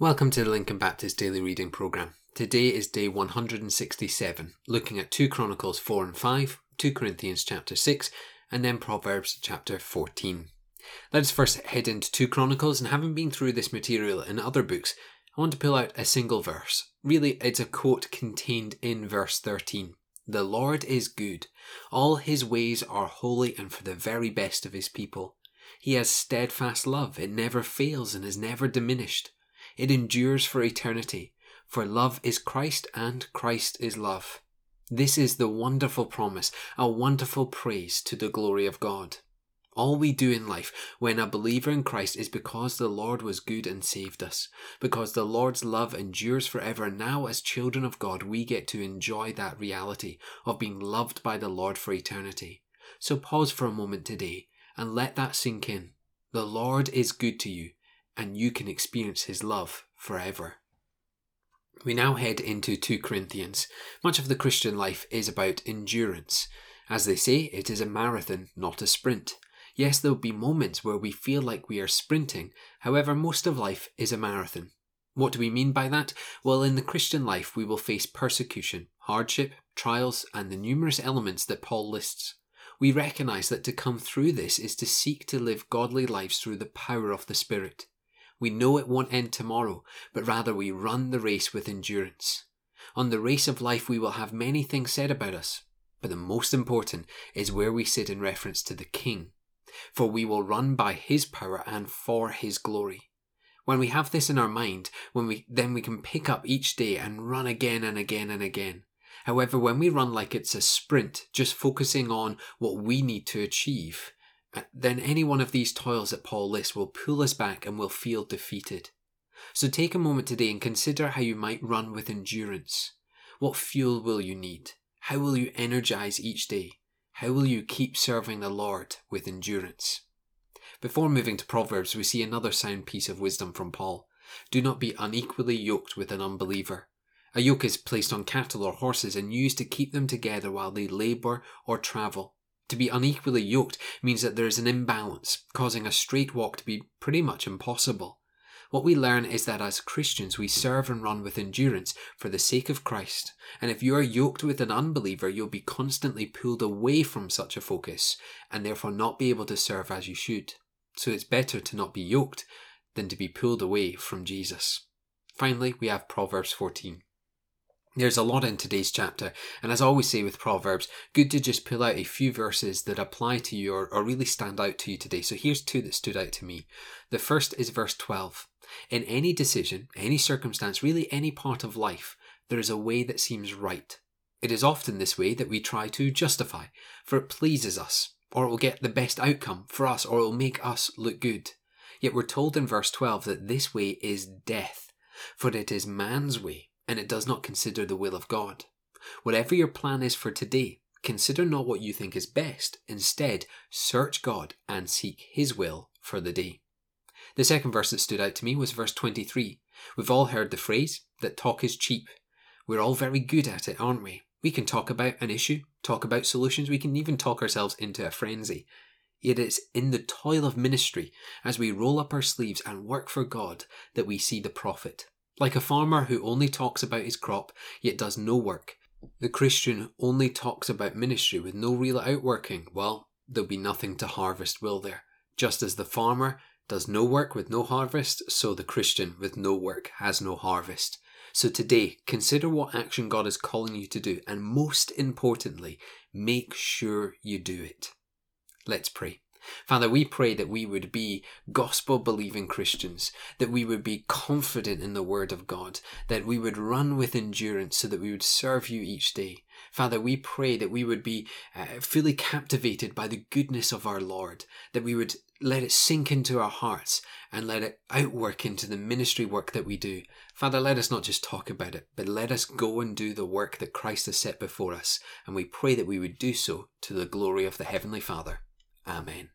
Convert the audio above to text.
Welcome to the Lincoln Baptist Daily Reading Programme. Today is day 167, looking at 2 Chronicles 4 and 5, 2 Corinthians chapter 6, and then Proverbs chapter 14. Let us first head into 2 Chronicles, and having been through this material in other books, I want to pull out a single verse. Really, it's a quote contained in verse 13. The Lord is good. All his ways are holy and for the very best of his people. He has steadfast love. It never fails and is never diminished. It endures for eternity, for love is Christ and Christ is love. This is the wonderful promise, a wonderful praise to the glory of God. All we do in life when a believer in Christ is because the Lord was good and saved us. Because the Lord's love endures forever. Now, as children of God, we get to enjoy that reality of being loved by the Lord for eternity. So pause for a moment today and let that sink in. The Lord is good to you and you can experience his love forever. We now head into 2 Corinthians. Much of the Christian life is about endurance. As they say, it is a marathon, not a sprint. Yes, there will be moments where we feel like we are sprinting, however, most of life is a marathon. What do we mean by that? Well, in the Christian life, we will face persecution, hardship, trials, and the numerous elements that Paul lists. We recognize that to come through this is to seek to live godly lives through the power of the Spirit. We know it won't end tomorrow, but rather we run the race with endurance. On the race of life, we will have many things said about us, but the most important is where we sit in reference to the King. For we will run by His power and for His glory. When we have this in our mind, when we, then we can pick up each day and run again and again and again. However, when we run like it's a sprint, just focusing on what we need to achieve, then any one of these toils that Paul lists will pull us back and we'll feel defeated. So take a moment today and consider how you might run with endurance. What fuel will you need? How will you energize each day? How will you keep serving the Lord with endurance? Before moving to Proverbs, we see another sound piece of wisdom from Paul. Do not be unequally yoked with an unbeliever. A yoke is placed on cattle or horses and used to keep them together while they labour or travel. To be unequally yoked means that there is an imbalance, causing a straight walk to be pretty much impossible. What we learn is that as Christians we serve and run with endurance for the sake of Christ, and if you are yoked with an unbeliever, you'll be constantly pulled away from such a focus, and therefore not be able to serve as you should. So it's better to not be yoked than to be pulled away from Jesus. Finally, we have Proverbs 14. There's a lot in today's chapter, and as I always say with Proverbs, good to just pull out a few verses that apply to you or, or, really stand out to you today. So here's two that stood out to me. The first is verse 12. In any decision, any circumstance, really any part of life, there is a way that seems right. It is often this way that we try to justify, for it pleases us, or it will get the best outcome for us, or it will make us look good. Yet we're told in verse 12 that this way is death, for it is man's way and it does not consider the will of God. Whatever your plan is for today, consider not what you think is best. Instead, search God and seek His will for the day. The second verse that stood out to me was verse 23. We've all heard the phrase that talk is cheap. We're all very good at it, aren't we? We can talk about an issue, talk about solutions, we can even talk ourselves into a frenzy. Yet it's in the toil of ministry, as we roll up our sleeves and work for God, that we see the profit. Like a farmer who only talks about his crop yet does no work, the Christian only talks about ministry with no real outworking, well, there'll be nothing to harvest, will there? Just as the farmer does no work with no harvest, so the Christian with no work has no harvest. So today, consider what action God is calling you to do, and most importantly, make sure you do it. Let's pray. Father, we pray that we would be gospel believing Christians, that we would be confident in the word of God, that we would run with endurance so that we would serve you each day. Father, we pray that we would be uh, fully captivated by the goodness of our Lord, that we would let it sink into our hearts and let it outwork into the ministry work that we do. Father, let us not just talk about it, but let us go and do the work that Christ has set before us. And we pray that we would do so to the glory of the Heavenly Father. Amen.